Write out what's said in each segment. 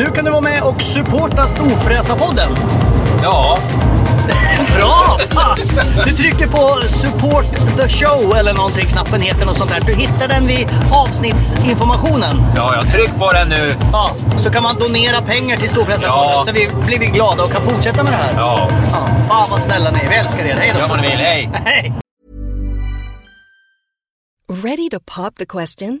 Nu kan du vara med och supporta Storfräsarpodden. Ja, Bra! Fan! Du trycker på support the show eller någonting, knappen heter något sånt där. Du hittar den vid avsnittsinformationen. ja, jag tryck på den nu. Ja, så kan man donera pengar till Storfräsarfonden Ja. så vi blir vi glada och kan fortsätta med det här. Ja, Ja, fan vad snälla ni är. Vi älskar er. Hej då! gör vad ni vill. Hej! Hej! Ready to pop the question?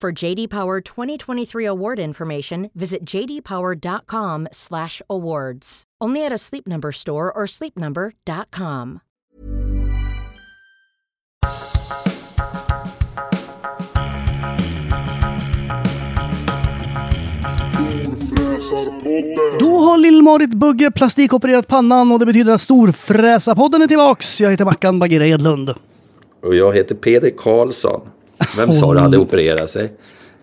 For JD Power 2023 award information, visit jdpower.com/awards. Only at a Sleep Number store or sleepnumber.com. Då har Lill-Marit Bugge plastikopererat pannan och det betyder att Storfräsarpodden är tillbaks. Jag heter Mackan Bagheera Edlund. Och jag heter Peder Karlsson. Vem sa du hade opererat sig?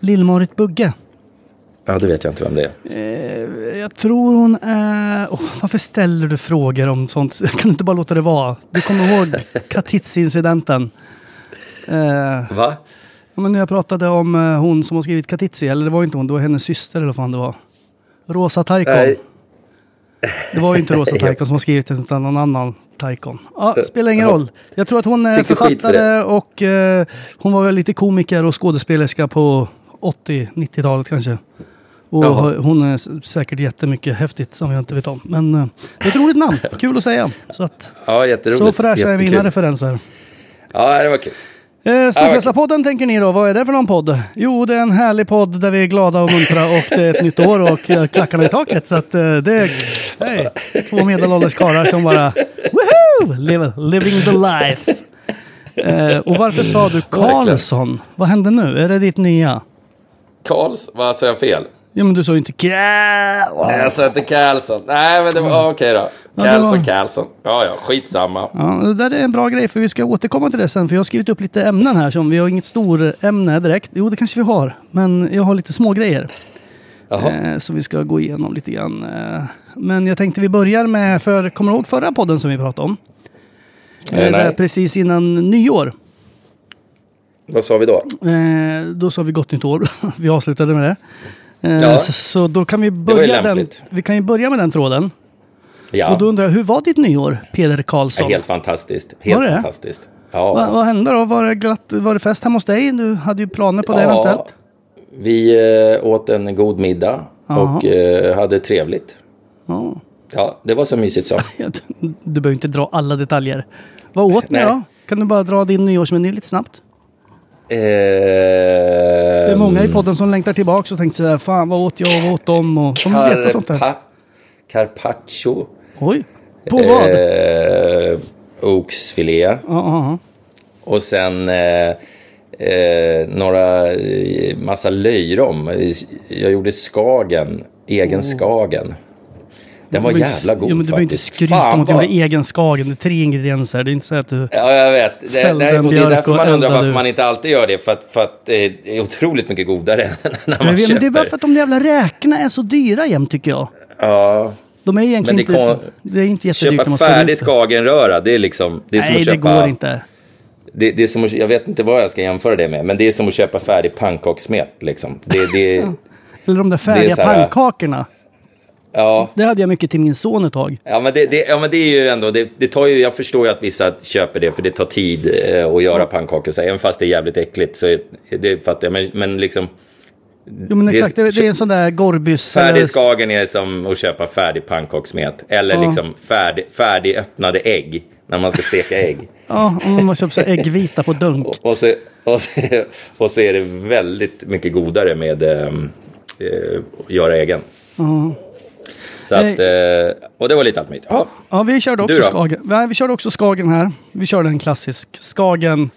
Lill-Marit Bugge. Ja, det vet jag inte vem det är. Jag tror hon är... Åh, varför ställer du frågor om sånt? Kan du inte bara låta det vara? Du kommer ihåg Katitzi-incidenten? Eh, Va? ja, men när jag pratade om eh, hon som har skrivit Katitzi, eller det var inte hon, det var hennes syster eller vad fan det var. Rosa Taikon. Nej. Det var ju inte Rosa Taikon som har skrivit den utan någon annan Taikon. Ja, spelar ingen roll. Jag tror att hon är du skit för författare och eh, hon var väl lite komiker och skådespelerska på 80-90-talet kanske. Och Jaha. hon är säkert jättemycket häftigt som jag inte vet om. Men eh, det är ett roligt namn, kul att säga. Så, att, Ja, jätteroligt. så fräscha är mina referenser. Ja, det var kul. Eh, Storfräsarpodden tänker ni då, vad är det för någon podd? Jo, det är en härlig podd där vi är glada och muntra och det är ett nytt år och eh, klackarna i taket. Så att eh, det är hej, två medelålders karlar som bara woohoo, living the life. Eh, och varför sa du Karlsson? Vad hände nu? Är det ditt nya? Karls, vad sa jag fel? Ja, men du sa ju inte Karl. Nej, jag sa inte Karlsson. Nej, men det var ja, okej då. Ja, det Karlsson, var- Karlsson. Ja, ja, skitsamma. Ja, det där är en bra grej för vi ska återkomma till det sen. För jag har skrivit upp lite ämnen här som vi har inget stor ämne direkt. Jo, det kanske vi har. Men jag har lite små grejer. Eh, så vi ska gå igenom lite grann. Eh, men jag tänkte vi börjar med, för kommer du ihåg förra podden som vi pratade om? Eh, Eh, där precis innan nyår. Vad sa vi då? Eh, då sa vi gott nytt år. vi avslutade med det. Eh, Ja. så, så då kan vi börja den, vi kan ju börja med den tråden. Ja, Och då undrar jag, hur var ditt nyår, Peder Karlsson? ja helt fantastiskt. Helt Var det? fantastiskt. Ja. Va, vad hände då? Var det, glatt, var det fest hemma hos dig? Du hade ju planer på det Ja, eventuellt. Vi eh, åt en god middag och eh, hade trevligt. Ja. Ja, det var så mysigt så. Du, du behöver inte dra alla detaljer. Vad åt ni Nej. då? Kan du bara dra din nyårsmeny lite snabbt? Eh, Det är många i podden som längtar tillbaka och tänkte sådär, fan vad åt jag, vad åt de? Och som vill veta sånt där. Carpa- Carpaccio. Oj, på vad? Eh, oxfilé. Ja, ja, Och sen eh, eh, några, eh, massa löjrom. Jag gjorde skagen, egen skagen. Den var ja. jävla god Jo, men du behöver inte skryta om att du gjorde egen skagen. Det är tre ingredienser. Det är inte så att du... Ja, jag vet. Det, det, en och det är därför man undrar varför ut. man inte alltid gör det. För att, för att det är otroligt mycket godare när man Men, köper. men det är bara för att de jävla räkorna är så dyra jämt tycker jag. Ja, De är egentligen Men det inte... Det är inte jättedyrt Köpa färdig det. skagenröra, det är liksom... Det är som Nej, att det köpa, går inte. Det, det är som att, jag vet inte vad jag ska jämföra det med, men det är som att köpa färdig pannkakssmet. Liksom. Det, det, Eller de där färdiga här- pannkakorna. Ja, Det hade jag mycket till min son ett tag. ja, men det, det, ja, men det är ju ändå... Det, det tar ju, jag förstår ju att vissa köper det, för det tar tid eh, att göra pannkakor. Så även fast det är jävligt äckligt så är det fattar jag. Men, men liksom... Jo men Det- exakt, det, det är en sån där Gorbys... Färdig skagen är som att köpa färdig pannkakssmet. Eller Ja. liksom färdig, färdigöppnade ägg, när man ska steka ägg. Ja, om man köper så äggvita på dunk. Och, och, så, och, så, och så är det väldigt mycket godare med ehm, eh, att göra egen. Så att, eh, och det var lite allt mitt. Ja. Ja, vi körde också? Skagen. Nej, vi körde också Skagen här. Vi körde en klassisk Skagen.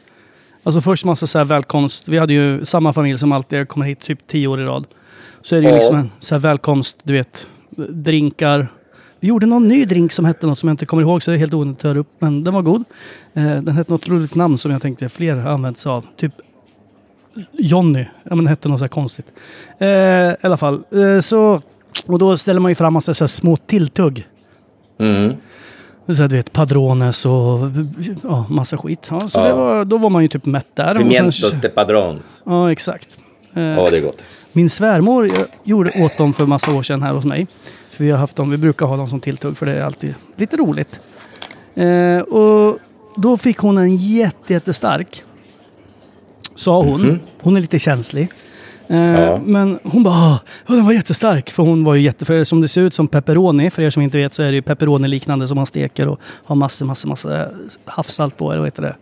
Alltså först massa så här välkomst. Vi hade ju samma familj som alltid kommer hit typ tio år i rad. Så är det ju Ja. liksom en så här välkomst, du vet, drinkar. Vi gjorde någon ny drink som hette något som jag inte kommer ihåg så det är helt onödigt att höra upp. Men den var god. Eh, den hette något roligt namn som jag tänkte fler använt sig av. Typ Jonny. Ja men den hette något så här konstigt. Eh, I alla fall. Eh, så, och då ställer man ju fram massa så små tilltugg. Mm. Så här, du vet, padrones och ja, massa skit. Ja, så Ja. var, då var man ju typ mätt där. Pimientos de padrons. ja, exakt. Eh, Ja, det är gott. Min svärmor gjorde åt dem för massa år sedan här hos mig. För vi har haft dem, vi brukar ha dem som tilltugg för det är alltid lite roligt. Eh, och då fick hon en jätte, jättestark. Sa hon. Hon är lite känslig. Eh, Ja. Men hon bara, "Ah, ja, den var jättestark. För hon var ju jätte, för som det ser ut som pepperoni. För er som inte vet så är det ju pepperoni liknande som man steker och har massor, massor, massor havssalt på. Eller vad heter det?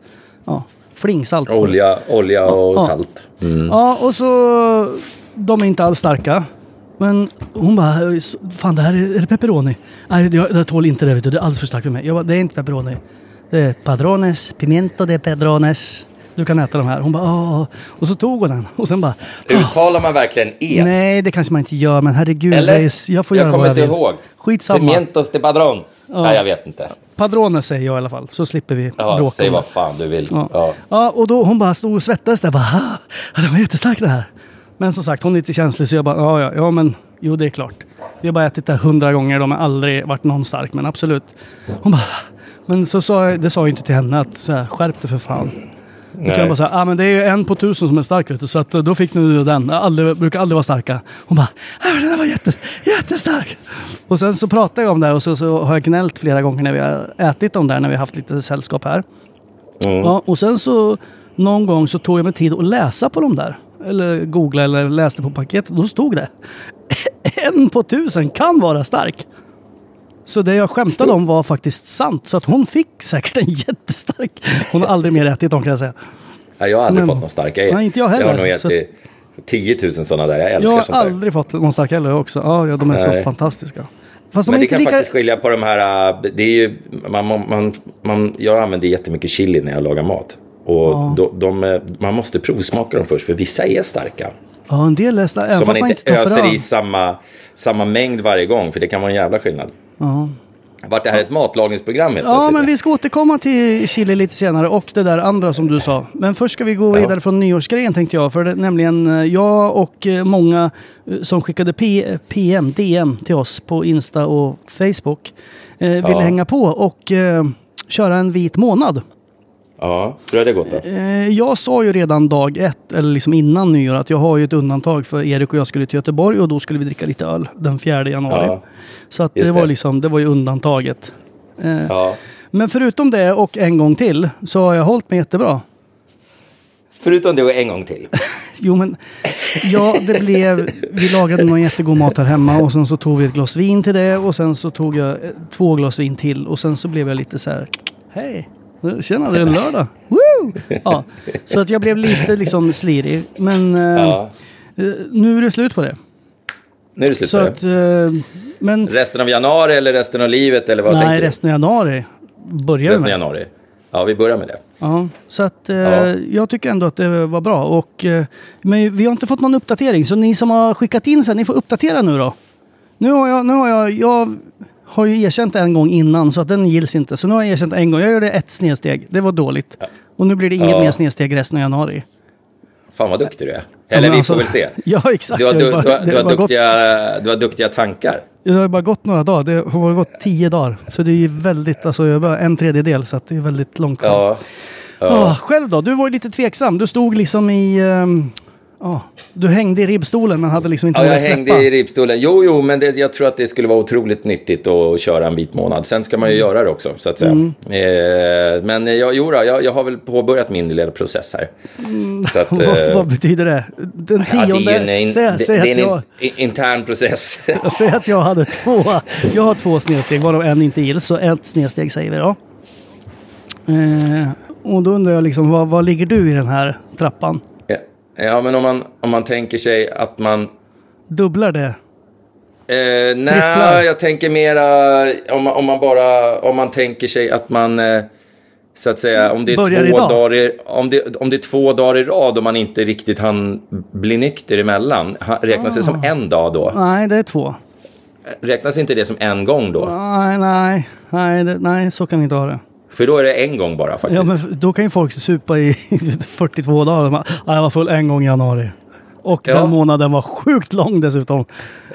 Ja, flingsalt. Olja, olja och Ja. salt. Mm. Ja, och så... De är inte alls starka. Men hon bara, fan det här är, är det pepperoni? Nej, jag, jag tål inte det, vet du. det är alldeles för starkt för mig. Jag bara, det är inte pepperoni. Det är padrones, pimiento de padrones. Du kan äta de här. Hon bara, åh. Och så tog hon den. Och sen bara, Uttalar man verkligen E? nej det kanske man inte gör, men herregud. Eller? det är- Jag får jag göra kommer vad inte jag vill. ihåg. Skitsamma. Pimientos de padrons. Nej, jag vet inte. Padrones säger jag i alla fall, så slipper vi Ja, bråka säg vad det. fan du vill. Ja. Ja. Ja. och då hon bara stod och svettades där. Bara, "Ah, ja, den var jättestark den här. Men som sagt, hon är lite känslig så jag bara, ja, ja, ja men jo det är klart. Vi har bara ätit det hundra gånger, de har aldrig varit någon stark, men absolut. Hon bara, men så sa jag, det sa jag inte till henne att så här, skärp dig för fan. Då kan jag bara säga, ah, men det är ju en på tusen som är stark vet du, så att, eh, då fick nu den. Aldrig, brukar aldrig vara starka. Hon bara, ah, den där var jätte, jättestark. Och sen så pratade jag om det här och så, så har jag gnällt flera gånger när vi har ätit dem där, när vi har haft lite sällskap här. Mm. Ja, och sen så någon gång så tog jag mig tid att läsa på dem där. Eller googla eller läste på paketet. Då stod det. En på tusen kan vara stark. Så det jag skämtade om var faktiskt sant. Så att hon fick säkert en jättestark. Hon har aldrig mer ätit dem kan jag säga. Nej, jag har aldrig Men- fått någon stark. Jag, Nej, inte jag heller. Jag har nog Så- ätit 10 000 sådana där. Jag älskar Jag har sånt aldrig fått någon stark heller också. Ja, ja de är så Nej. fantastiska. Fast de Men det kan lika... faktiskt skilja på de här, äh, det är ju, man, man, man, jag använder jättemycket chili när jag lagar mat. Och de, de, eh, man måste provsmaka dem först, för vissa är starka. Ja, en del är starka. Så man inte öser i samma, samma mängd varje gång, för det kan vara en jävla skillnad. Vart det här ett matlagningsprogram helt Ja, men vi ska återkomma till Chile lite senare och det där andra som du sa. Men först ska vi gå Ja. vidare från nyårsgrejen tänkte jag. För det, nämligen eh, jag och eh, många eh, som skickade P, PM, DM till oss på Insta och Facebook eh, ville Ja. hänga på och eh, köra en vit månad. Ja, hur har det gått då? Eh, jag sa ju redan dag ett, eller liksom innan nyår, att jag har ju ett undantag för Erik och jag skulle till Göteborg och då skulle vi dricka lite öl den 4 januari. Ja. Så att det, var det. liksom, det var ju undantaget. Eh, Ja. men förutom det och en gång till så har jag hållit mig jättebra. Förutom det och en gång till. Jo men, ja det blev, vi lagade någon jättegod mat här hemma och sen så tog vi ett glas vin till det och sen så tog jag eh, två glas vin till och sen så blev jag lite så här, hej, tjena det är en lördag, Woo! Ja, så att jag blev lite liksom slirig. Men eh, Ja. nu är det slut på det. Nu är det slut Så på det. att, eh, men Resten av januari eller resten av livet eller vad nej, du? resten av januari börjar vi Resten av med. januari. Ja, vi börjar med det. Ja, så att eh, Ja. jag tycker ändå att det var bra. Och, eh, men vi har inte fått någon uppdatering, så ni som har skickat in sen, ni får uppdatera nu då. Nu har jag, nu har jag, jag har ju erkänt en gång innan så att den gills inte. Så nu har jag erkänt en gång. Jag gjorde ett snedsteg. Det var dåligt. Och nu blir det inget Ja. mer snedsteg resten av januari. Fan vad duktig du är. Eller men vi alltså- får väl se. Ja, exakt. Du har, du, du, det du, har gått- duktiga, du har duktiga tankar. Det har ju bara gått några dagar. Det har gått tio dagar. Så det är ju väldigt, alltså jag bara en tredjedel så att det är väldigt långt kvar. Ja. Ah, själv då? Du var ju lite tveksam. Du stod liksom i... ehm, ja, du hängde i ribbstolen men hade liksom inte Ja, jag släppa. hängde i ribbstolen. Jo, jo, men det, jag tror att det skulle vara otroligt nyttigt att köra en vit månad. Sen ska man ju göra det också, så att säga. Mm. Eh, men jag, jo, då, jag, jag har väl påbörjat min lilla process här. Så att, vad, eh, vad betyder det? Den ja, det tionde... är en, säg det, säg det är en jag... in, intern process. Säger att jag hade två, jag har två snedsteg, varav en inte gills, så ett snedsteg säger vi då. Eh, och då undrar jag liksom, vad, vad ligger du i den här trappan? Ja, men om man, om man tänker sig att man Dubblar det? Eh, nej, jag tänker mera om man, om man bara, om man tänker sig att man, eh, så att säga, om det, är Börjar två idag. dagar i, om, det, om det är två dagar i rad och man inte riktigt hann bli nykter emellan, räknas det Ah. som en dag då? Nej, det är två. Räknas inte det som en gång då? Nej, nej, nej, det, nej så kan vi inte ha det. För då är det en gång bara faktiskt. Ja, men då kan ju folk supa i 42 dagar. Man, "Ja, jag var full en gång i januari. Och Ja. den månaden var sjukt lång dessutom.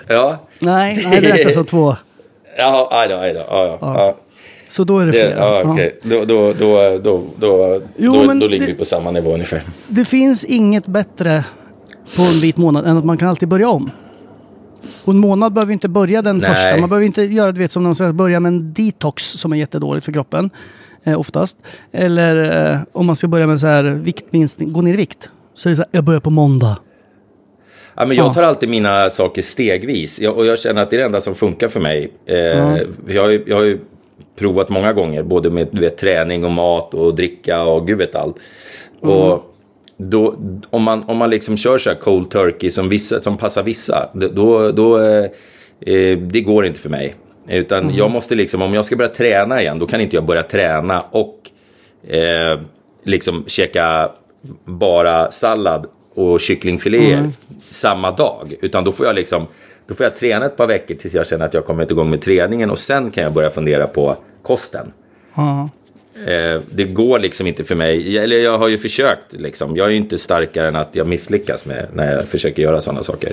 Ja, Nej, nej det räknas som två. ja, aj då, aj då. Ja, ja, ja. Så då är det Det, flera. ja, okej. Då, då, då, då, då, Jo, då, då ligger det- vi på samma nivå ungefär. Det finns inget bättre på en vit månad än att man kan alltid börja om. Och en månad behöver inte börja den Nej. första. Man behöver inte göra du vet, som de säger, börja med en detox som är jättedåligt för kroppen. Eh, oftast. Eller eh, om man ska börja med så här viktminskning, gå ner i vikt. Så är det så här, jag börjar på måndag. Ja, men jag Ja. tar alltid mina saker stegvis jag, och jag känner att det är det enda som funkar för mig. Eh, jag, har ju, jag har ju provat många gånger, både med vet, träning och mat och dricka och gud vet allt. Och då, om, man, om man liksom kör så här cold turkey som, vissa, som passar vissa, då, då eh, eh, det går inte för mig. Utan jag måste liksom, om jag ska börja träna igen, då kan inte jag börja träna och eh, liksom käka bara sallad och kycklingfiléer samma dag. Utan då får jag liksom, då får jag träna ett par veckor tills jag känner att jag kommit igång med träningen och sen kan jag börja fundera på kosten. Ja. Eh, det går liksom inte för mig, eller jag har ju försökt liksom. Jag är ju inte starkare än att jag misslyckas med när jag försöker göra sådana saker.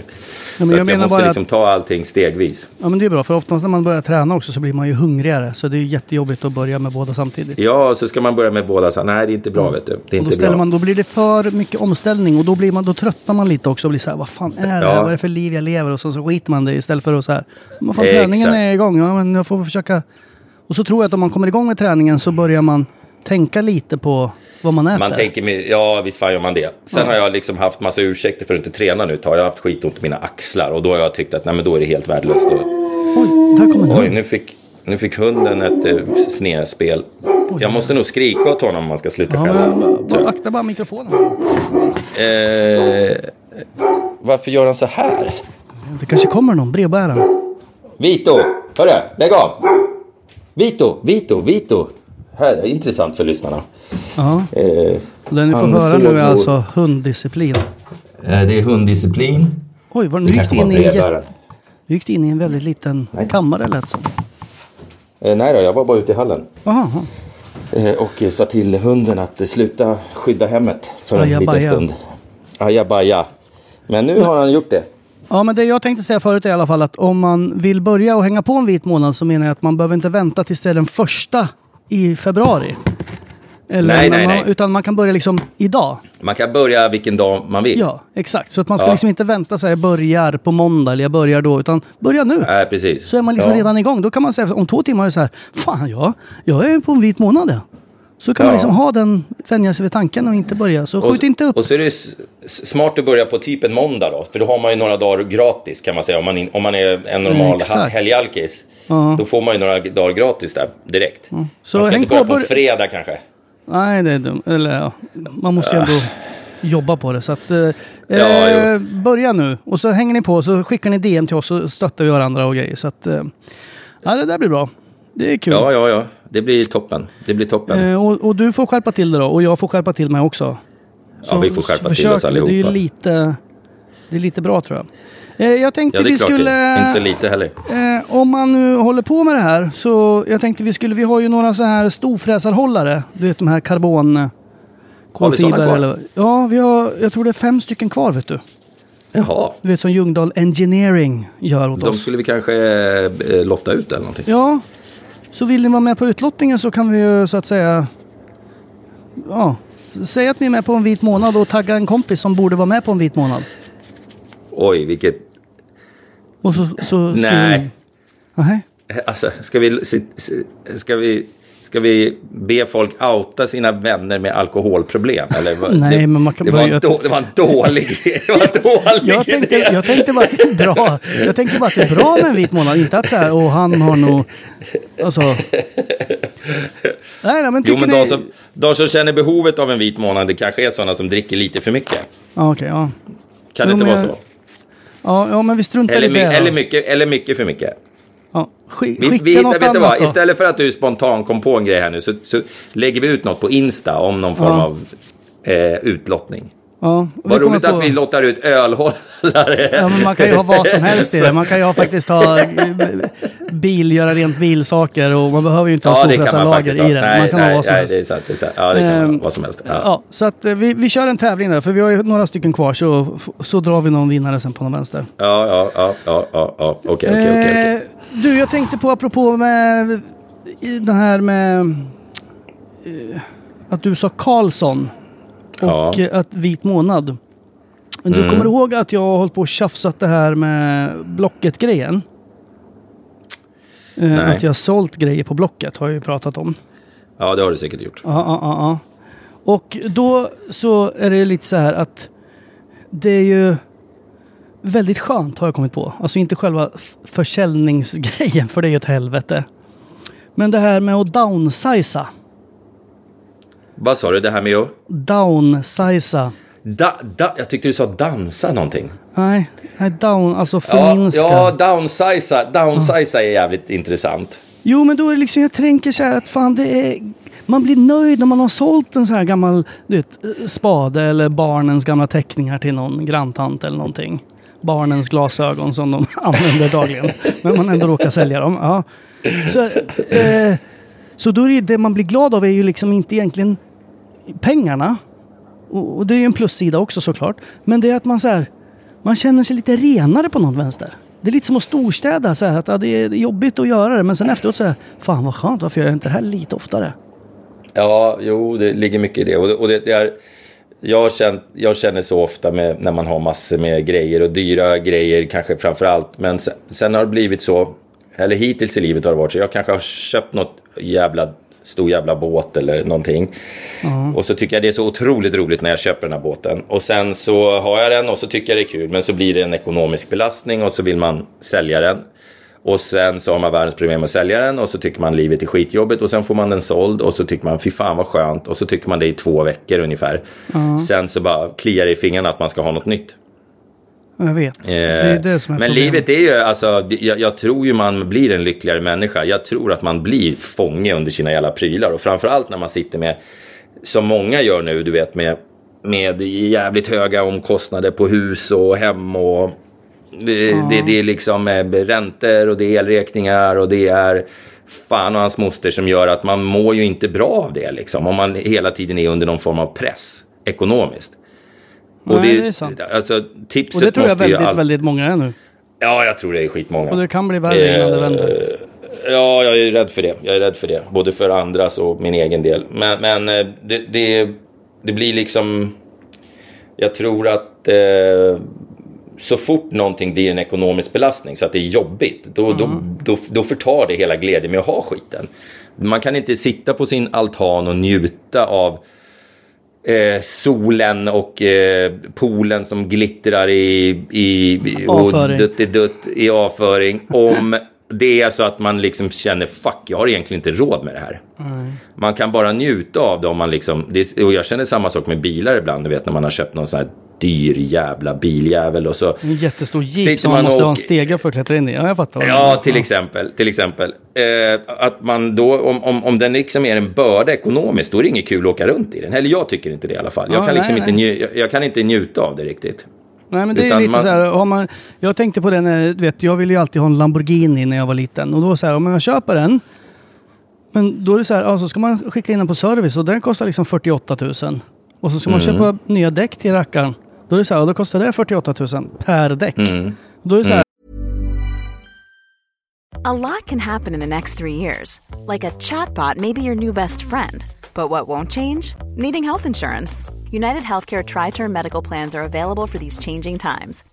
men så jag att jag måste liksom ta allting stegvis. ja, men det är bra. För oftast när man börjar träna också så blir man ju hungrigare. Så det är jättejobbigt att börja med båda samtidigt. Ja, så ska man börja med båda. Så, nej, det är inte bra vet du. Det är Och då, inte bra. man, då blir det för mycket omställning och då, blir man, då tröttnar man lite också och blir så här, vad fan är det här? Ja. Vad är det för liv jag lever? Och så, så skiter man det istället för att så här, men fan Exakt. träningen är igång, ja men jag får försöka. Och så tror jag att om man kommer igång med träningen så börjar man tänka lite på vad man äter. Man tänker, med- ja visst fan gör man det. Sen har jag liksom haft massa ursäkter för att inte träna nu. Jag har haft skitont i mina axlar och då har jag tyckt att nej men då är det helt värdelöst. Oj, där kommer en oj, nu fick, nu fick hunden ett eh, snedspel. Jag måste nog skrika åt honom om man ska sluta Ja, skälla. bara, jag. akta bara mikrofonen. Eh, varför gör han så här? Det kanske kommer någon brevbärare. Vito! Hörru, lägg av! Vito, Vito, Vito! Här är intressant för lyssnarna. Ja, Eh, ni får höra nu är alltså hunddisciplin. eh, det är hunddisciplin. Oj, Det nu gick var in i en, du gick in i en väldigt liten Nej. kammare lät som. Eh, nej då, jag var bara ute i hallen. Jaha. Eh, och sa till hunden att sluta skydda hemmet för en Ajabaja. liten stund. Ajabaja. Men nu har han gjort det. Ja, men det jag tänkte säga förut är i alla fall att om man vill börja och hänga på en vit månad så menar jag att man behöver inte vänta tills det är den första i februari. Eller Nej, nej, man, nej. Utan man kan börja liksom idag. Man kan börja vilken dag man vill. Ja, exakt. Så att man ska Ja. liksom inte vänta så här, jag börjar på måndag eller jag börjar då, utan börja nu. Nej, precis. Så är man liksom Ja. redan igång. Då kan man säga om två timmar är så här, fan ja, jag är på en vit månad. Så kan man Ja. liksom ha den, vänja sig vid tanken och inte börja. Så Och, skjut inte upp. och så är det smart att börja på typ en måndag då. För då har man ju några dagar gratis kan man säga. Om man, in, om man är en normal Exakt. helgalkis. Ja. Då får man ju några dagar gratis där direkt. Så man ska inte börja på, på, en fredag kanske. Nej, det är dumt. Eller ja, man måste ju ändå jobba på det. Så att, eh, Ja, eh, börja nu. Och så hänger ni på så skickar ni DM till oss så stöttar vi varandra och grejer. Så att, eh, ja, det där blir bra. Det är kul. Ja, ja, ja. Det blir toppen. Det blir toppen. Eh, och, och du får skärpa till det då och jag får skärpa till mig också. ja, vi får skärpa så till oss försök. Det är ju allihopa. lite, det är lite bra tror jag. Eh, jag tänkte Ja, det är vi klart skulle... det. Inte så lite heller. Eh, om man nu håller på med det här så jag tänkte vi skulle, vi har ju några så här storfräsarhållare. Du vet de här karbon, Har vi kolfiber eller... Ja, vi har, jag tror det är fem stycken kvar vet du. Jaha, Du vet som Ljungdahl Engineering gör åt de oss. skulle vi kanske eh, lotta ut eller någonting. Ja, så vill ni vara med på utlottningen så kan vi ju så att säga... Ja, säg att ni är med på en vit månad och tagga en kompis som borde vara med på en vit månad. Oj, vilket... Och så, så skriver Nej. ni. Alltså, ska vi, ska vi, ska vi be folk outa sina vänner med alkoholproblem? Eller? Nej, det, men man kan det, var då, det var en dålig Det var en dålig Jag tänkte, idé. jag tänkte bara att det är bra. Jag tänkte bara att det är bra med en vit månad. Inte att så här, och han har nog... Alltså... Nej, nej, men Jo, tycker men ni... de som, de som känner behovet av en vit månad, det kanske är sådana som dricker lite för mycket. Ja, okej, ja. Kan det Jo, inte vara jag- så? Ja, ja, men vi struntar Eller, i det. då. eller, mycket, eller mycket för mycket. Ja, sk- Vi, vi hittar, vet du vad, då. istället för att du spontant kom på en grej här nu så, så lägger vi ut något på Insta om någon form Ja. av eh, utlottning. Ja, Vad roligt på- att vi lottar ut ölhållare. Ja, men man kan ju ha vad som helst i det. Man kan ju ha, faktiskt ha eh, bil, göra rent bilsaker och man behöver ju inte ha Ja, ha. i det. Nej, man kan nej, ha vad som nej, helst. det är sant. Det är sant. Ja, det kan Ehm. Vad som helst. Ja. Ja. så att eh, vi, vi kör en tävling där, för vi har ju några stycken kvar så, så drar vi någon vinnare sen på någon vänster. Ja, ja, ja, ja, ja, ja. Okej, okej, okej, okej. Eh, Du, jag tänkte på apropå med den här med eh, att du sa Karlsson och Ja. eh, att vit månad. Du Mm. kommer ihåg att jag har hållit på och tjafsat det här med Blocket-grejen? Eh, Nej. att jag har sålt grejer på Blocket har jag ju pratat om. Ja, det har du säkert gjort. Ja, ja, ja. Och då så är det lite så här att det är ju väldigt skönt har jag kommit på. Alltså inte själva försäljningsgrejen för det är ju ett helvete. Men det här med att downsiza. Vad sa du, det här med att... Downsiza. Da, da, jag tyckte du sa dansa någonting. Nej, nej down, alltså Ja, förminska. ja downsiza. Downsiza är jävligt intressant. Jo, men då är det liksom, jag tänker så här att fan det är... Man blir nöjd när man har sålt en så här gammal du vet, spade eller barnens gamla teckningar till någon granntant eller någonting. Barnens glasögon som de använder dagligen. Men man ändå råkar sälja dem. Ja. Så, eh, så då är det, det man blir glad av är ju liksom inte egentligen pengarna. Och, det är ju en plussida också såklart. Men det är att man så här, man känner sig lite renare på något vänster. Det är lite som att storstäda så här, att ja, det är jobbigt att göra det men sen efteråt så här, fan vad skönt, varför gör jag inte det här lite oftare? Ja, jo, det ligger mycket i det. Och det, och det, det är, jag, känner, jag känner så ofta med, när man har massor med grejer och dyra grejer kanske framför allt. Men sen, sen har det blivit så, eller hittills i livet har det varit så, jag kanske har köpt något jävla stor jävla båt eller någonting. Och så tycker jag det är så otroligt roligt när jag köper den här båten. Och sen så har jag den och så tycker jag det är kul. Men så blir det en ekonomisk belastning och så vill man sälja den. Och sen så har man världens problem med att sälja den och så tycker man livet är skitjobbigt och sen får man den såld och så tycker man fy fan vad skönt och så tycker man det i två veckor ungefär. Sen så bara kliar det i fingrarna att man ska ha något nytt. Jag vet. Eh, det är det som är men problemet. livet är ju, alltså, jag, jag tror ju man blir en lyckligare människa. Jag tror att man blir fånge under sina jävla prylar. Och framförallt när man sitter med, som många gör nu, du vet med, med jävligt höga omkostnader på hus och hem och det, det, det är liksom eh, räntor och det är elräkningar och det är fan och hans moster som gör att man mår ju inte bra av det liksom. Om man hela tiden är under någon form av press ekonomiskt. Och Nej, det är sant. Alltså, tipset Och det tror jag väldigt, all- väldigt många är nu. Ja, jag tror det är skitmånga. Och det kan bli värre innan det Eh, vänder. Ja, jag är rädd för det. Jag är rädd för det. Både för andras och min egen del. Men, men eh, det, det, det blir liksom... Jag tror att eh, så fort någonting blir en ekonomisk belastning så att det är jobbigt, då, då, då, då förtar det hela glädjen med att ha skiten. Man kan inte sitta på sin altan och njuta av eh, solen och eh, poolen som glittrar i, i, i Avföring. och dutt i avföring. Om det är så att man liksom känner fuck, jag har egentligen inte råd med det här. Man kan bara njuta av det om man liksom, det, och jag känner samma sak med bilar ibland, du vet när man har köpt någon sån här dyr jävla biljävel och så En jättestor jeep Sitter som man man måste och- ha en stege för att klättra in i. Ja, jag fattar. Ja, till exempel. Till exempel. Eh, att man då, om, om, om den liksom är en börda ekonomiskt, då är det inget kul att åka runt i den. Eller jag tycker inte det i alla fall. Jag, Ja, kan, liksom nej, inte nej. nju, jag, jag kan inte njuta av det riktigt. Nej men det är Utan lite man- så här, har man, jag tänkte på det när, du vet, jag ville ju alltid ha en Lamborghini när jag var liten. Och då var så här, om jag köper den, men då är det så här, ja, så ska man skicka in den på service och den kostar liksom 48 000. Och så ska man Mm. köpa nya däck till rackaren. Då är det så här, och då kostar det 48 000 per däck. Mm. Då är det så här, A lot can happen in the next three years. Like a chatbot may be your new best friend. But what won't change? Needing health insurance. United Healthcare Tri Term Medical Plans are available for these changing times.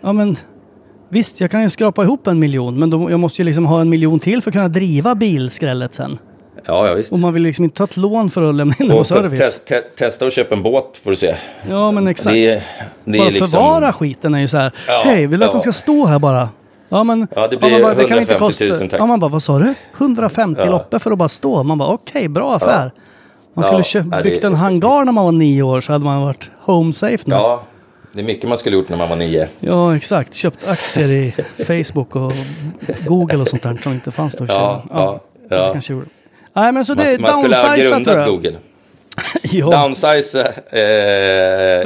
Ja men visst, jag kan ju skrapa ihop en miljon, men då, jag måste ju liksom ha en miljon till för att kunna driva bilskrället sen. Ja, ja visst. Och man vill liksom inte ta ett lån för att lämna in det på Och service. test, te, testa att köpa en båt får du se. Ja, men exakt. Det, det bara liksom... förvara skiten är ju så här. Ja, Hej, vill du att ja. den ska stå här bara? Ja, men... Ja, det blir man bara, kan 150 000 tack. Ja, man bara, vad sa du? 150 Ja. loppor för att bara stå? Man bara, okej, bra affär. Man Ja, skulle nej, det- byggt en hangar när man var nio år så hade man varit home safe nu. Ja, det är mycket man skulle gjort när man var nio. Ja, exakt. Köpt aktier i Facebook och Google och sånt där som inte fanns då. Ja, ja, ja. kanske gjorde. Nej, men så det är Man, man skulle ha tror grundat jag. Google. ja. Downsize eh,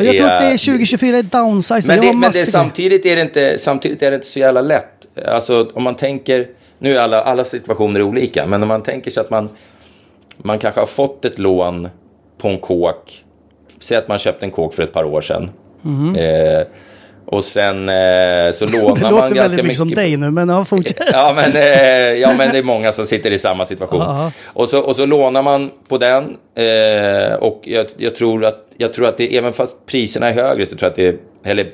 Jag tror att det är 2024 är downsize. Men, det, men det, samtidigt, är det inte, samtidigt är det inte så jävla lätt. Alltså om man tänker, nu är alla, alla situationer olika, men om man tänker sig att man, man kanske har fått ett lån på en kåk. Säg att man köpte en kåk för ett par år sedan. Eh, och sen eh, så lånar Mhm. Det man låter ganska väldigt mycket mycket. som dig nu, men ja, fortsätt. Ja men, eh, ja, men det är många som sitter i samma situation. Och, så, och så lånar man på den. Eh, och jag, jag, tror att, jag tror att det, även fast priserna är högre, så tror jag att det är, eller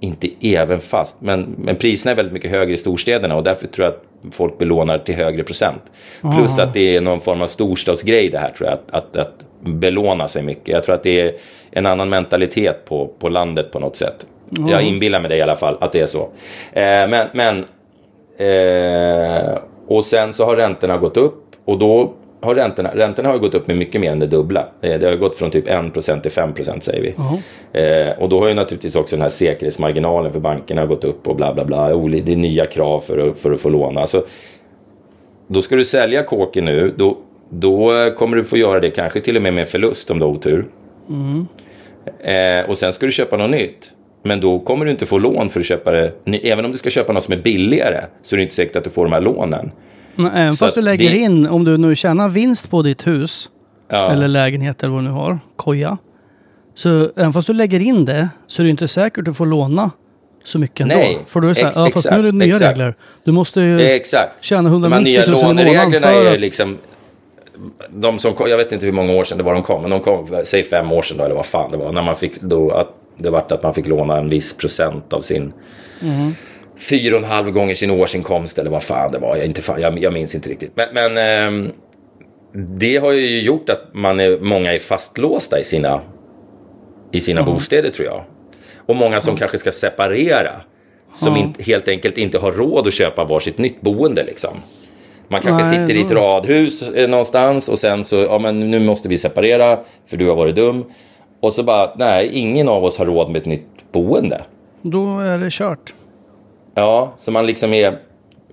inte även fast, men, men priserna är väldigt mycket högre i storstäderna och därför tror jag att folk belånar till högre procent. Plus att det är någon form av storstadsgrej det här tror jag, att, att, att belåna sig mycket. Jag tror att det är en annan mentalitet på, på landet på något sätt. Jag inbillar mig det i alla fall, att det är så. Eh, men, men Eh, och sen så har räntorna gått upp och då har räntorna, räntorna har gått upp med mycket mer än det dubbla. Eh, det har gått från typ 1% till 5% säger vi. Eh, och då har ju naturligtvis också den här säkerhetsmarginalen för bankerna gått upp och bla bla bla. Det är nya krav för att, för att få låna. Så, då ska du sälja kåken nu, då, då kommer du få göra det kanske till och med med förlust om du har otur. Eh, och sen ska du köpa något nytt. Men då kommer du inte få lån för att köpa det. Även om du ska köpa något som är billigare så är det inte säkert att du får de här lånen. Men även Så fast du lägger det- in, om du nu tjänar vinst på ditt hus, Ja. eller lägenhet eller vad du nu har, koja. Så även fast du lägger in det så är det inte säkert att du får låna så mycket ändå. Nej, För då är det så här, ex- ja fast nu är det exakt, nya exakt. regler. Du måste ju Eh, Exakt. tjäna De här 190 nya 000 i månaden lånereglerna för är liksom... De som kom, jag vet inte hur många år sedan det var de kom, men de kom, säg fem år sedan då, eller vad fan det var, när man fick då, att det vart att man fick låna en viss procent av sin fyra och en halv gånger sin årsinkomst eller vad fan det var, jag, inte fan, jag, jag minns inte riktigt. Men, men ehm, det har ju gjort att man är, många är fastlåsta i sina, i sina bostäder tror jag. Och många som kanske ska separera. Som inte, helt enkelt inte har råd att köpa varsitt nytt boende liksom. Man kanske Nej, sitter i ett radhus eh, någonstans och sen så, ja men nu måste vi separera för du har varit dum. Och så bara, nej, ingen av oss har råd med ett nytt boende. Då är det kört. Ja, så man liksom är,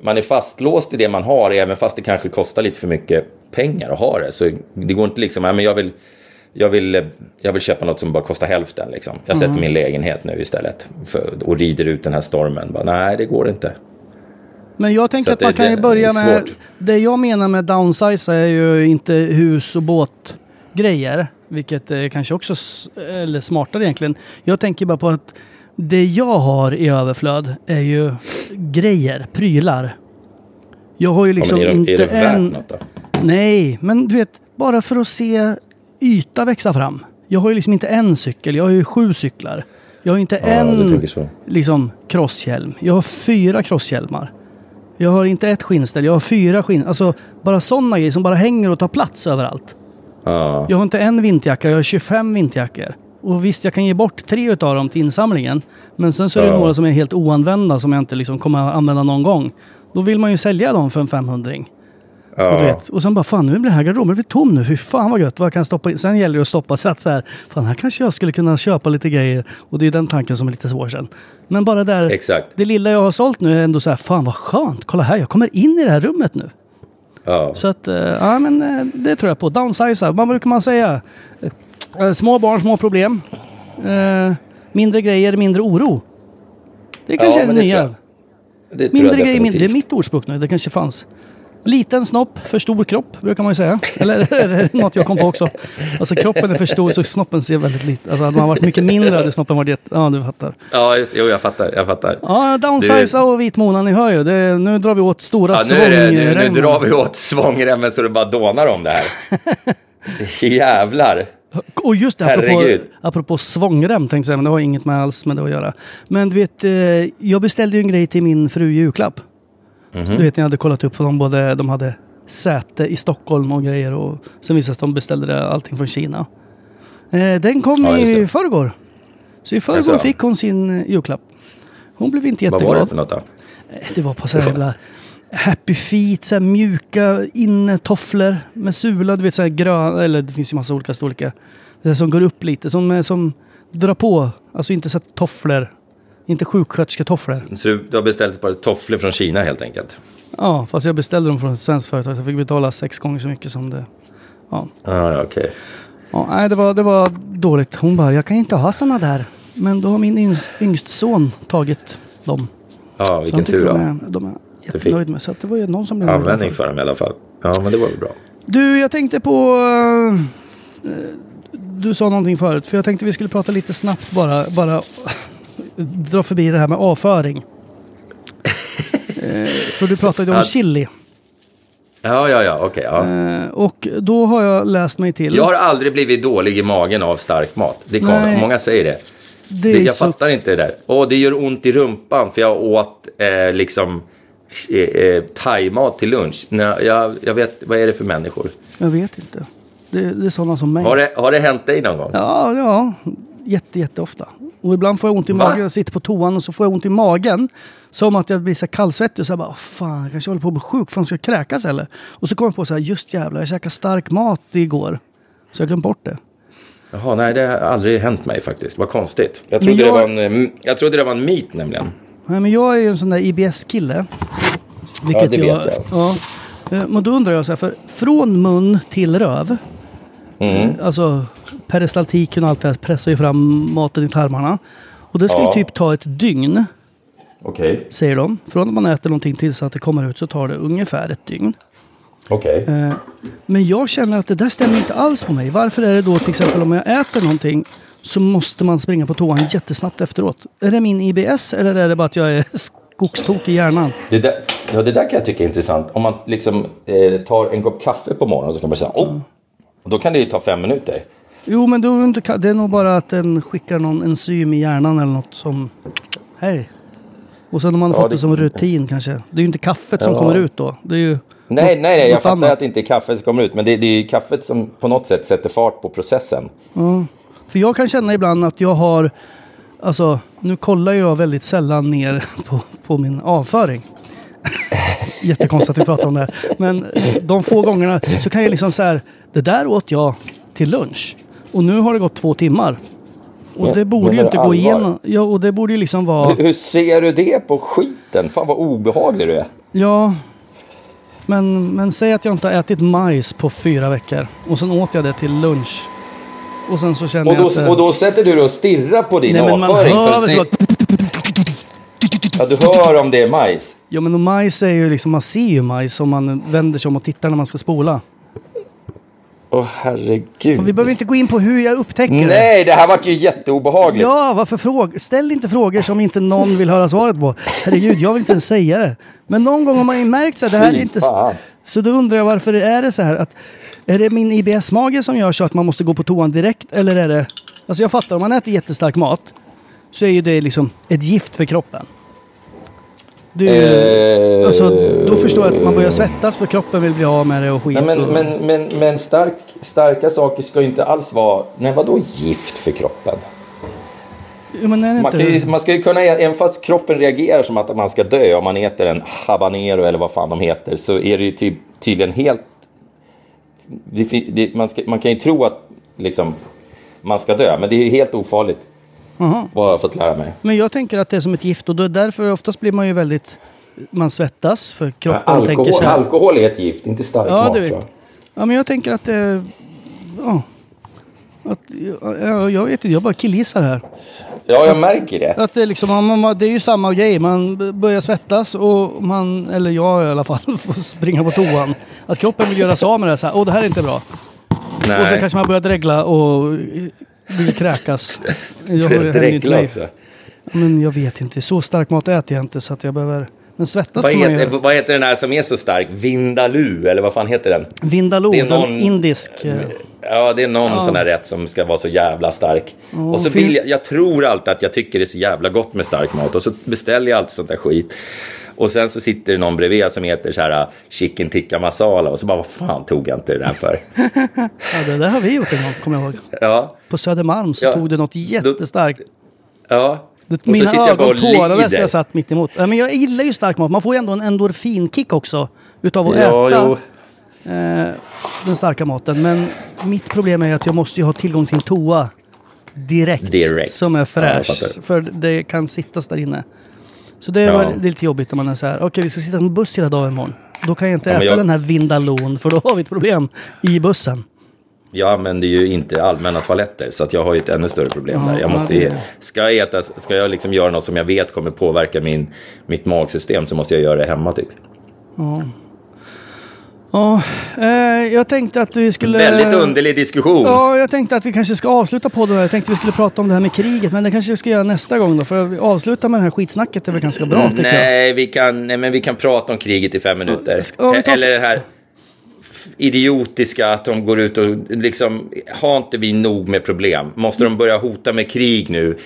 man är fastlåst i det man har, även fast det kanske kostar lite för mycket pengar att ha det. Så det går inte liksom, ja, men jag vill, jag vill, jag vill köpa något som bara kostar hälften. Liksom. Jag sätter min lägenhet nu istället för, och rider ut den här stormen. Bara, nej, det går inte. Men jag tänker att att man kan ju börja är med... svårt. Det jag menar med downsize är ju inte hus och båtgrejer. Vilket är kanske också eller smartare egentligen. Jag tänker bara på att det jag har i överflöd är ju grejer, prylar. Jag har ju Ja, liksom men är, det, inte är det värt en... något då? Nej, men du vet, bara för att se yta växa fram. Jag har ju liksom inte en cykel, jag har ju sju cyklar. Jag har ju inte Ja, en liksom crosshjälm. Jag har fyra crosshjälmar. Jag har inte ett skinnställ, jag har fyra skinn... Alltså bara sådana grejer som bara hänger och tar plats överallt. Ja. Jag har inte en vinterjacka, jag har 25 vinterjackor. Och visst, jag kan ge bort tre utav dem till insamlingen. Men sen så är det Ja. några som är helt oanvända som jag inte liksom kommer att använda någon gång. Då vill man ju sälja dem för en 500 Och, du Ja. vet, och sen bara fan nu blir den här garderoben blir tom nu. Fy fan vad gött. Vad kan jag stoppa in? Sen gäller det att stoppa så att så här. Fan här kanske jag skulle kunna köpa lite grejer. Och det är den tanken som är lite svår sen. Men bara där. Exakt. Det lilla jag har sålt nu är ändå så här. Fan vad skönt. Kolla här jag kommer in i det här rummet nu. Ja. Så att, eh, ja men eh, det tror jag på. Downsiza, vad brukar man säga? Eh, Små barn, små problem. Mindre grejer, mindre oro. Det kanske Ja, är det nya. Det Mindre grejer, mindre. Det är mitt ordspråk nu. Det kanske fanns. Liten snopp, för stor kropp, brukar man ju säga. Eller är det något jag kom på också? Alltså kroppen är för stor så snoppen ser väldigt liten. Alltså hade man varit mycket mindre hade snoppen varit jätte... Ja, du fattar. Ja, just, jo, jag fattar. Jag fattar. Ja, downsiza och vitmona, ni hör ju. Det, nu drar vi åt stora Ja, nu, det, nu, nu svångremmar. drar vi åt svångremmen så det bara dånar om det här. Jävlar. Och just det, apropå, Herregud. apropå svångrem tänkte jag säga, men det har inget med alls med det att göra. Men du vet, eh, jag beställde ju en grej till min fru i julklapp. Mhm. Du vet, jag hade kollat upp på dem, både, de hade säte i Stockholm och grejer och sen visade det sig att de beställde allting från Kina. Eh, den kom Ja, i förrgår. Så i förrgår fick hon sin eh, julklapp. Hon blev inte Vad jätteglad. var det för något då? Det var på så jävla Happy Feet, så här mjuka innetofflor med sula. Du vet så här gröna, eller det finns ju massa olika storlekar. Det som går upp lite, som, eh, som drar på. Alltså inte så här tofflor. Inte sjukskötersketofflor. Så du, har beställt ett par tofflor från Kina helt enkelt? Ja, fast jag beställde dem från ett svenskt företag så jag fick betala sex gånger så mycket som det. Ja, ja, okej. ja nej det var, det var dåligt. Hon bara, jag kan inte ha såna där. Men då har min yngst, son tagit dem. Ja, Så vilken tur de då. är, de är jättenöjd med. Så att det var ju någon som blev nöjd Användning för dem i alla fall. Ja, men det var väl bra. Du, jag tänkte på... eh, du sa någonting förut, för jag tänkte vi skulle prata lite snabbt bara. Bara dra förbi det här med avföring. eh, för du pratade om chili. Ja, ja, ja, okej. ja. Eh, och då har jag läst mig till... Jag har aldrig blivit dålig i magen av stark mat. Det kom, Nej. många säger det. det det jag så, fattar inte det där. Åh, det gör ont i rumpan för jag åt eh, liksom eh, eh, thaimat till lunch. Nej, jag, jag vet, vad är det för människor? Jag vet inte. Det, det är sådana som mig. Har det, har det hänt dig någon gång? Ja, ja. Jätte, jätte ofta. Och ibland får jag ont i magen. Jag sitter på toan och så får jag ont i magen. Som att jag blir så kallsvettig och så här bara, "Åh, fan, jag kanske håller på att bli sjuk. Fan, ska jag kräkas eller? Och så kommer jag på så här, just jävlar, jag käkade stark mat igår. Så jag glömde bort det. Jaha, nej, det har aldrig hänt mig faktiskt. Vad konstigt. Jag trodde, jag- Det, var en, eh, jag trodde det var en myt nämligen. Nej, men jag är ju en sån där IBS-kille. Vilket det vet jag. Ja. Eh, Men då undrar jag så här, för från mun till röv. Mm. Alltså peristaltiken och allt det här pressar ju fram maten i tarmarna. Och det ska Ja. ju typ ta ett dygn. Okej. säger de. Från att man äter någonting tills att det kommer ut så tar det ungefär ett dygn. Okej. Eh, men jag känner att det där stämmer inte alls på mig. Varför är det då till exempel om jag äter någonting så måste man springa på toan jättesnabbt efteråt? Är det min IBS eller är det bara att jag är skogstokig i hjärnan? Det där, ja, det där kan jag tycka är intressant. Om man liksom eh, tar en kopp kaffe på morgonen så kan man säga oh. Och då kan det ju ta fem minuter. Jo, men då är det är nog bara att den skickar någon enzym i hjärnan eller något som... Hej! Och sen har man Ja, fått det- det som rutin kanske. Det är ju inte kaffet som Ja. kommer ut då. Det är ju... Nej, nej, nej, jag något fattar annat. att det inte är kaffet som kommer ut. Men det, det är ju kaffet som på något sätt sätter fart på processen. För jag kan känna ibland att jag har... Alltså, nu kollar jag väldigt sällan ner på, på min avföring. Jättekonstigt att vi pratar om det här. Men de få gångerna så kan jag liksom så här... Det där åt jag till lunch. Och nu har det gått två timmar. Och Men- det borde ju inte gå allvar? igenom. Ja, och det borde ju liksom vara... Hur, ser du det på skiten? Fan vad obehaglig du är. Ja. Men, men säg att jag inte har ätit majs på fyra veckor. Och sen åt jag det till lunch. Och sen så känner Och jag att... då, och då sätter du dig och stirrar på din Nej, men man avföring hör för att se... Ja, du hör om det är majs. Ja men och majs är ju liksom, man ser ju majs om man vänder sig om och tittar när man ska spola. Åh herregud. Och vi behöver inte gå in på hur jag upptäcker det. Nej, det här vart ju jätteobehagligt. Ja, varför fråga? Ställ inte frågor som inte någon vill höra svaret på. Herregud, jag vill inte ens säga det. Men någon gång har man ju märkt så att det här är inte... Så då undrar jag varför är det så här att... Är det min IBS-mage som gör så att man måste gå på toan direkt? Eller är det... Alltså jag fattar, om man äter jättestark mat så är ju det liksom ett gift för kroppen. Ju, Eh, alltså, då förstår jag att man börjar svettas för kroppen vill bli av med det och skit. Nej, men och, men, men, men stark, starka saker ska ju inte alls vara... Nej, vadå gift för kroppen? Jo, Man, kan ju, man ska ju kunna, även fast kroppen reagerar som att man ska dö om man äter en habanero eller vad fan de heter, så är det ju ty, tydligen helt... Det, det, man, ska, man kan ju tro att liksom, man ska dö, men det är ju helt ofarligt. Jaha. Vad har jag fått lära mig. Men jag tänker att det är som ett gift och då därför oftast blir man ju väldigt... Man svettas för kroppen tänker Alkohol, sig... alkohol är ett gift, inte stark Ja, mat. du vet. tror jag. Ja, men jag tänker att det... Ja. Att, ja, jag vet inte, jag bara killgissar här. Ja, jag märker det. Att det, är liksom, man, man, det är ju samma grej. Man börjar svettas och man, eller jag i alla fall, får springa på toan. Att kroppen vill göra sig av med det. Så här, Åh, det här är inte bra. Och sen Nej, kanske man börjar dregla och bli kräkas. Jag mig. också. Men jag vet inte. Så stark mat äter jag inte så att jag behöver... Men svettas Vad kan man heter, göra. vad heter den här som är så stark? Vindaloo, eller vad fan heter den? Vindaloo, Det är någon- indisk... eh, Ja, det är någon Ja. sån här rätt som ska vara så jävla stark. och så vill jag, jag tror alltid att jag tycker det är så jävla gott med stark mat och så beställer jag alltid sånt där skit. Och sen så sitter det någon bredvid som heter så här chicken tikka masala och så bara vad fan tog jag inte det där för? Ja, det där har vi gjort en gång, kommer jag ihåg. ja, På Södermalm så Ja. tog det något jättestarkt. ja. Det, mina ögon tårades jag satt mitt emot. Ja, men jag gillar ju stark mat. Man får ju ändå en endorfinkick också utav att Ja, äta jo. eh, den starka maten. Men mitt problem är att jag måste ju ha tillgång till en toa direkt. Direkt. Som är Ja, fräsch. fattar. för det kan sittas där inne. Så det, var, det är lite jobbigt när man är så här. Okej, vi ska sitta på en buss hela dagen imorgon. Då kan jag inte Ja, men äta jag- den här Vindalon för då har vi ett problem i bussen. Jag använder ju inte allmänna toaletter så att jag har ju ett ännu större problem där. Jag måste, ska jag äta, ska jag liksom göra något som jag vet kommer påverka min, mitt magsystem så måste jag göra det hemma typ. Ja, eh, jag tänkte att vi skulle... Väldigt underlig diskussion. Ja, jag tänkte att vi kanske ska avsluta podden här. Jag tänkte vi skulle prata om det här med kriget, men det kanske vi ska göra nästa gång då. För att avsluta med det här skitsnacket är väl ganska bra tycker jag. nej, vi kan, nej, men vi kan prata om kriget i fem minuter. Ja, tar- Eller det här idiotiska att de går ut och liksom, har inte vi nog med problem? Måste de börja hota med krig nu?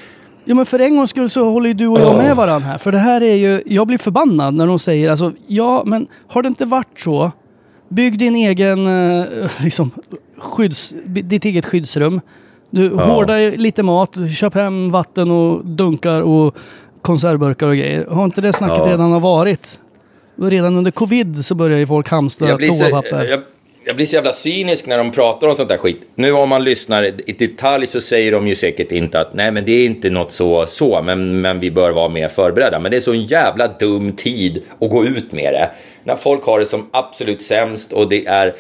Ja, men för en gångs skull så håller ju du och jag med varandra här. För det här är ju, jag blir förbannad när de säger alltså, ja men har det inte varit så? Bygg din egen, eh, liksom, skydds, ditt eget skyddsrum. Du hårdar lite mat, köp hem vatten och dunkar och konservburkar och grejer. Har inte det snacket Ja. redan har varit? Redan under covid så börjar ju folk hamstra Jag blir, så, toapapper. jag, jag blir så jävla cynisk när de pratar om sånt där skit. Nu om man lyssnar i detalj så säger de ju säkert inte att nej men det är inte något så så men, men vi bör vara mer förberedda. Men det är så en jävla dum tid att gå ut med det. När folk har det som absolut sämst och det är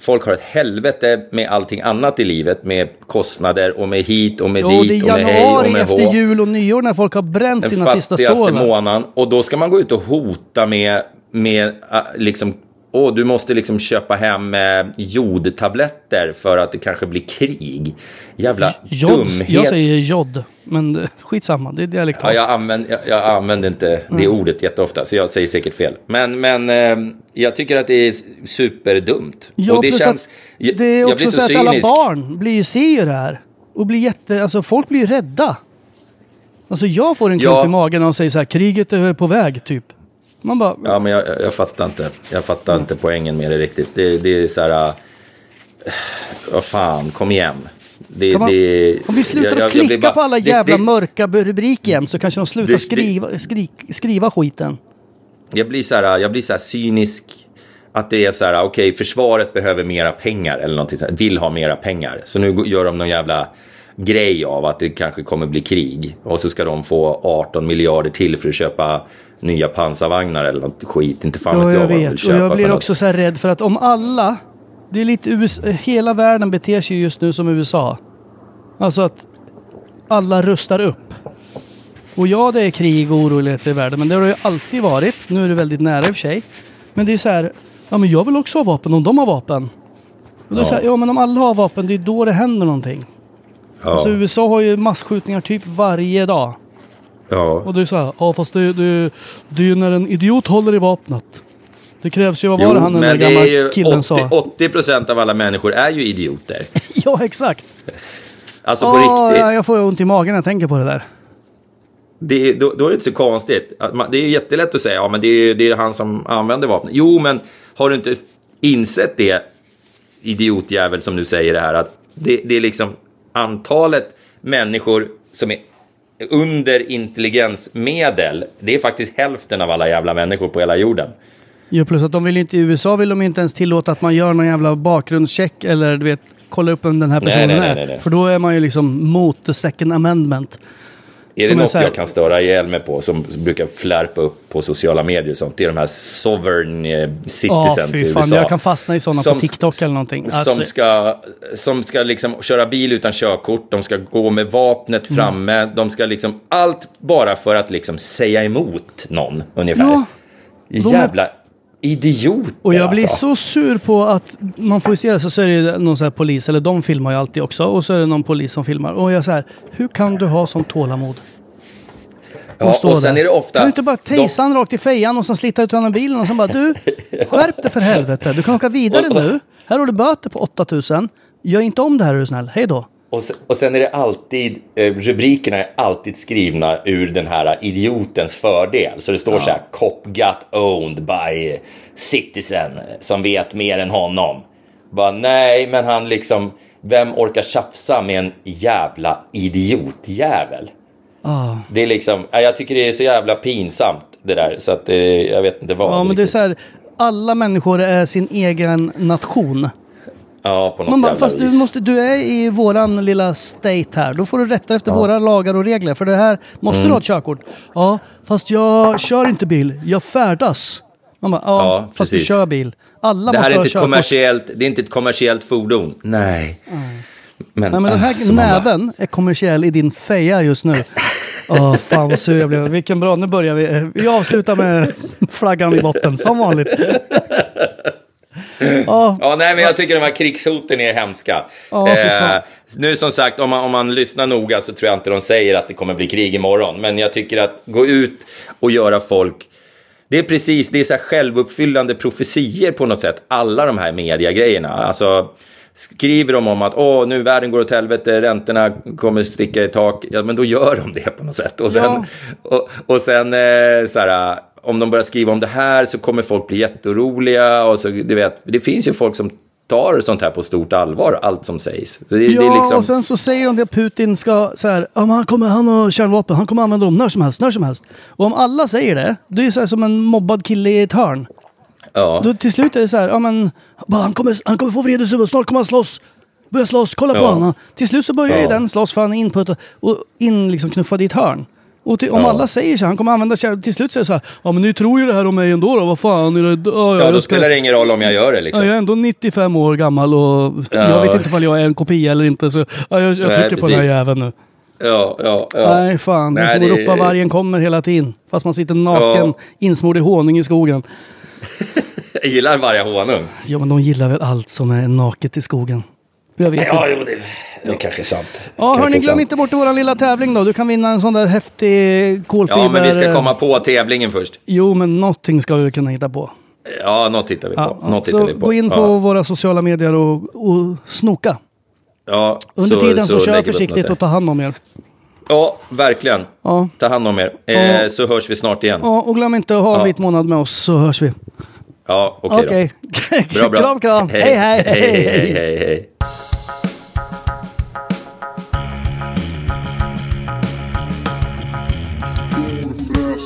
Folk har ett helvete med allting annat i livet med kostnader och med hit och med Jo, dit det är och med hej januari och med efter hå jul och nyår när folk har bränt den sina sista fattigaste stålar. månaden. Och då ska man gå ut och hota med, med äh, liksom, åh, du måste liksom köpa hem eh, jodtabletter för att det kanske blir krig. Jävla Jods, dumhet. jag säger jod, men skitsamma, det är Ja, dialektalt. jag, använder, jag, jag använder inte det Mm. ordet jätteofta, så jag säger säkert fel. Men, men eh, jag tycker att det är superdumt. Ja, och det känns... jag, det är också så, så att alla barn blir ju, ser ju det här. Och blir jätte, alltså folk blir ju rädda. Alltså jag får en klump Ja. i magen när de säger så här, kriget är på väg, typ. Man bara, Ja, men jag, jag- fattar inte. Jag fattar inte poängen med det riktigt. Det, det är så här... äh, Vad fan, kom igen. Det, man, det, om vi slutar jag- jag- att jag klicka bara- på alla jävla det, mörka rubriker igen så kanske de slutar skriva, skrik, skriva skiten. Jag blir så här, jag blir så cynisk. Att det är så här, okej, försvaret behöver mera pengar eller någonting så här, vill ha mera pengar. Så nu gör de någon jävla grej av att det kanske kommer bli krig. Och så ska de få 18 miljarder till för att köpa nya pansarvagnar eller något skit. Inte fan Ja, vet jag jag vad de vill vet. Och köpa jag blir något. också så här rädd för att om alla... Det är lite US, hela världen beter sig just nu som USA. Alltså att alla rustar upp. Och ja, det är krig och oroligheter i världen, men det har det ju alltid varit. Nu är det väldigt nära i och för sig. Men det är så här, ja men jag vill också ha vapen om de har vapen. Och det är så här, ja men om alla har vapen, det är då det händer någonting. Ja. Alltså USA har ju massskjutningar typ varje dag. ja. Och det är så här, ja fast det, det, det är ju när en idiot håller i vapnet. Det krävs ju, vad var det han den där gamla ju killen 80, sa? 80 procent av alla människor är ju idioter. ja exakt. Alltså på Åh, riktigt. ja, jag får ont i magen när jag tänker på det där. Det, då, då är det inte så konstigt. Det är jättelätt att säga, ja men det är, det är han som använder vapnet. Jo, men har du inte insett det, idiotjävel som du säger det här, att det, det är liksom antalet människor som är under intelligensmedel, det är faktiskt hälften av alla jävla människor på hela jorden. Jo, plus att de vill inte, i USA vill de inte ens tillåta att man gör någon jävla bakgrundscheck eller du vet, kolla upp vem den här personen nej, nej, är. nej, nej. För då är man ju liksom mot the second amendment. Är Som det är något här- jag kan störa ihjäl mig på som brukar flärpa upp på sociala medier och sånt? Det är de här sovereign eh, citizens fy i USA. jag kan fastna i sådana på TikTok eller någonting. Som Alltså- ska, som ska liksom köra bil utan körkort, de ska gå med vapnet Mm. framme, de ska liksom allt bara för att liksom säga emot någon ungefär. Ja, Jävla idioter Och jag blir alltså. så sur på att man får ju se det så, så är det någon sån här polis, eller de filmar ju alltid också, och så är det någon polis som filmar. Och jag säger hur kan du ha sånt tålamod? Ja, stå och sen där. är det ofta... Kan du inte bara de- tejsa han rakt i fejan och sen slita ut honom bilen och sen bara du, skärp dig för helvete. Du kan åka vidare nu. Här har du böter på 8000. Gör inte om det här är du snäll. Hej då. Och sen, och sen är det alltid, eh, rubrikerna är alltid skrivna ur den här idiotens fördel. Så det står så här, cop got owned by citizen som vet mer än honom. Bara, nej, men han liksom, vem orkar tjafsa med en jävla idiotjävel? Ah. Det är liksom, ja, jag tycker det är så jävla pinsamt det där, så att eh, jag vet inte vad. Ja, men det är så här, alla människor är sin egen nation. Ja, på något Man bara, jävla fast vis. du, måste, du är i våran lilla state här. Då får du rätta efter våra lagar och regler. För det här måste Mm. du ha ett körkort. Ja, fast jag kör inte bil. Jag färdas. Man bara, ja, Ja, fast du precis. kör bil. Alla Det här måste är ha inte, ett körkort. kommersiellt, det är inte ett kommersiellt fordon. Nej. Men, Nej, men den ah, här så man bara- näven är kommersiell i din feja just nu. Åh, fan vad sur jag blev. Vilken bra, nu börjar vi. Vi avslutar med flaggan i botten, som vanligt. Ja, Ja, nej, men jag tycker de här krigshoten är hemska. Eh, fy fan. nu som sagt, om man, om man lyssnar noga så tror jag inte de säger att det kommer bli krig imorgon. Men jag tycker att gå ut och göra folk... Det är precis, det är så här självuppfyllande profetier på något sätt, alla de här mediagrejerna. Alltså, skriver de om att åh, nu världen går åt helvete, räntorna kommer sticka i tak, ja, men då gör de det på något sätt. Och sen, Ja. och, och sen eh, så här, om de börjar skriva om det här så kommer folk bli jätteoroliga. Och så, du vet, det finns ju folk som tar sånt här på stort allvar, allt som sägs. Det, ja det liksom, och sen så säger de att Putin ska så här, ja, han kommer, han har kärnvapen, han kommer använda dem när som helst, när som helst. Och om alla säger det, det är ju så här som en mobbad kille i ett hörn. ja. Då till slut är det så här, ja men, bara, han, kommer, han kommer få vredeshuvud, snart kommer han slåss. Börja slåss, kolla på Ja. honom. Till slut så börjar ju Ja. den slåss för han är input och in liksom knuffad i ett hörn. Och till, om Ja. alla säger så han kommer använda kärnvapen, till slut det så här, ja men ni tror ju det här om mig ändå då, vad fan. Är det, ja, ja, jag då spelar det ingen roll om jag gör det. Ja, Liksom. jag är ändå 95 år gammal och Ja. jag vet inte ifall jag är en kopia eller inte. Så ja, jag, jag Nej, trycker på den här jäveln nu. Ja, ja, ja. Nej, fan. Den Nej, som det- ropar vargen kommer hela tiden. Fast man sitter naken, Ja. insmord i honung i skogen. Jag gillar varje honung. Ja, men de gillar väl allt som är naket i skogen. Jag vet Ja, inte. jo, det, det är kanske sant. Ja, Kanske hörni, glöm sant. inte bort vår lilla tävling då. Du kan vinna en sån där häftig kolfiber... Ja, men vi ska komma på tävlingen först. Jo, men någonting ska vi kunna hitta på. Ja, något tittar vi på. Ja. Något Så vi på. gå in på ja. våra sociala medier och, och snoka. Ja, Under tiden så, kör lägger vi upp försiktigt och ta hand om er. Ja, verkligen. Ja. Ta hand om er. Ja. Eh, så hörs vi snart igen. Ja, och glöm inte att ha en Ja. vit månad med oss så hörs vi. Ja, okej Okej. då. Bra, bra. kram, kram. Hej, hej. hej, hej, hej, hej.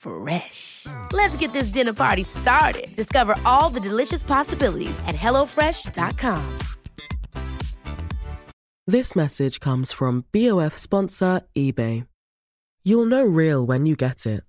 Fresh. Let's get this dinner party started. Discover all the delicious possibilities at hellofresh.com. This message comes from BOF sponsor eBay. You'll know real when you get it.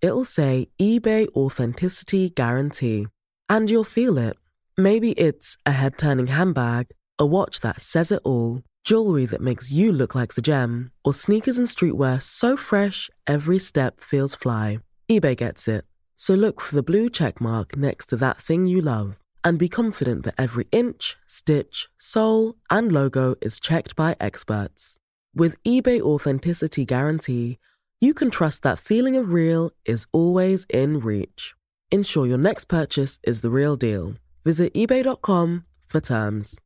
It'll say eBay Authenticity Guarantee. And you'll feel it. Maybe it's a head turning handbag, a watch that says it all, jewelry that makes you look like the gem, or sneakers and streetwear so fresh every step feels fly. eBay gets it. So look for the blue check mark next to that thing you love and be confident that every inch, stitch, sole, and logo is checked by experts. With eBay Authenticity Guarantee, you can trust that feeling of real is always in reach. Ensure your next purchase is the real deal. Visit eBay.com for terms.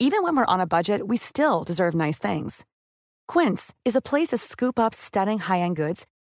Even when we're on a budget, we still deserve nice things. Quince is a place to scoop up stunning high end goods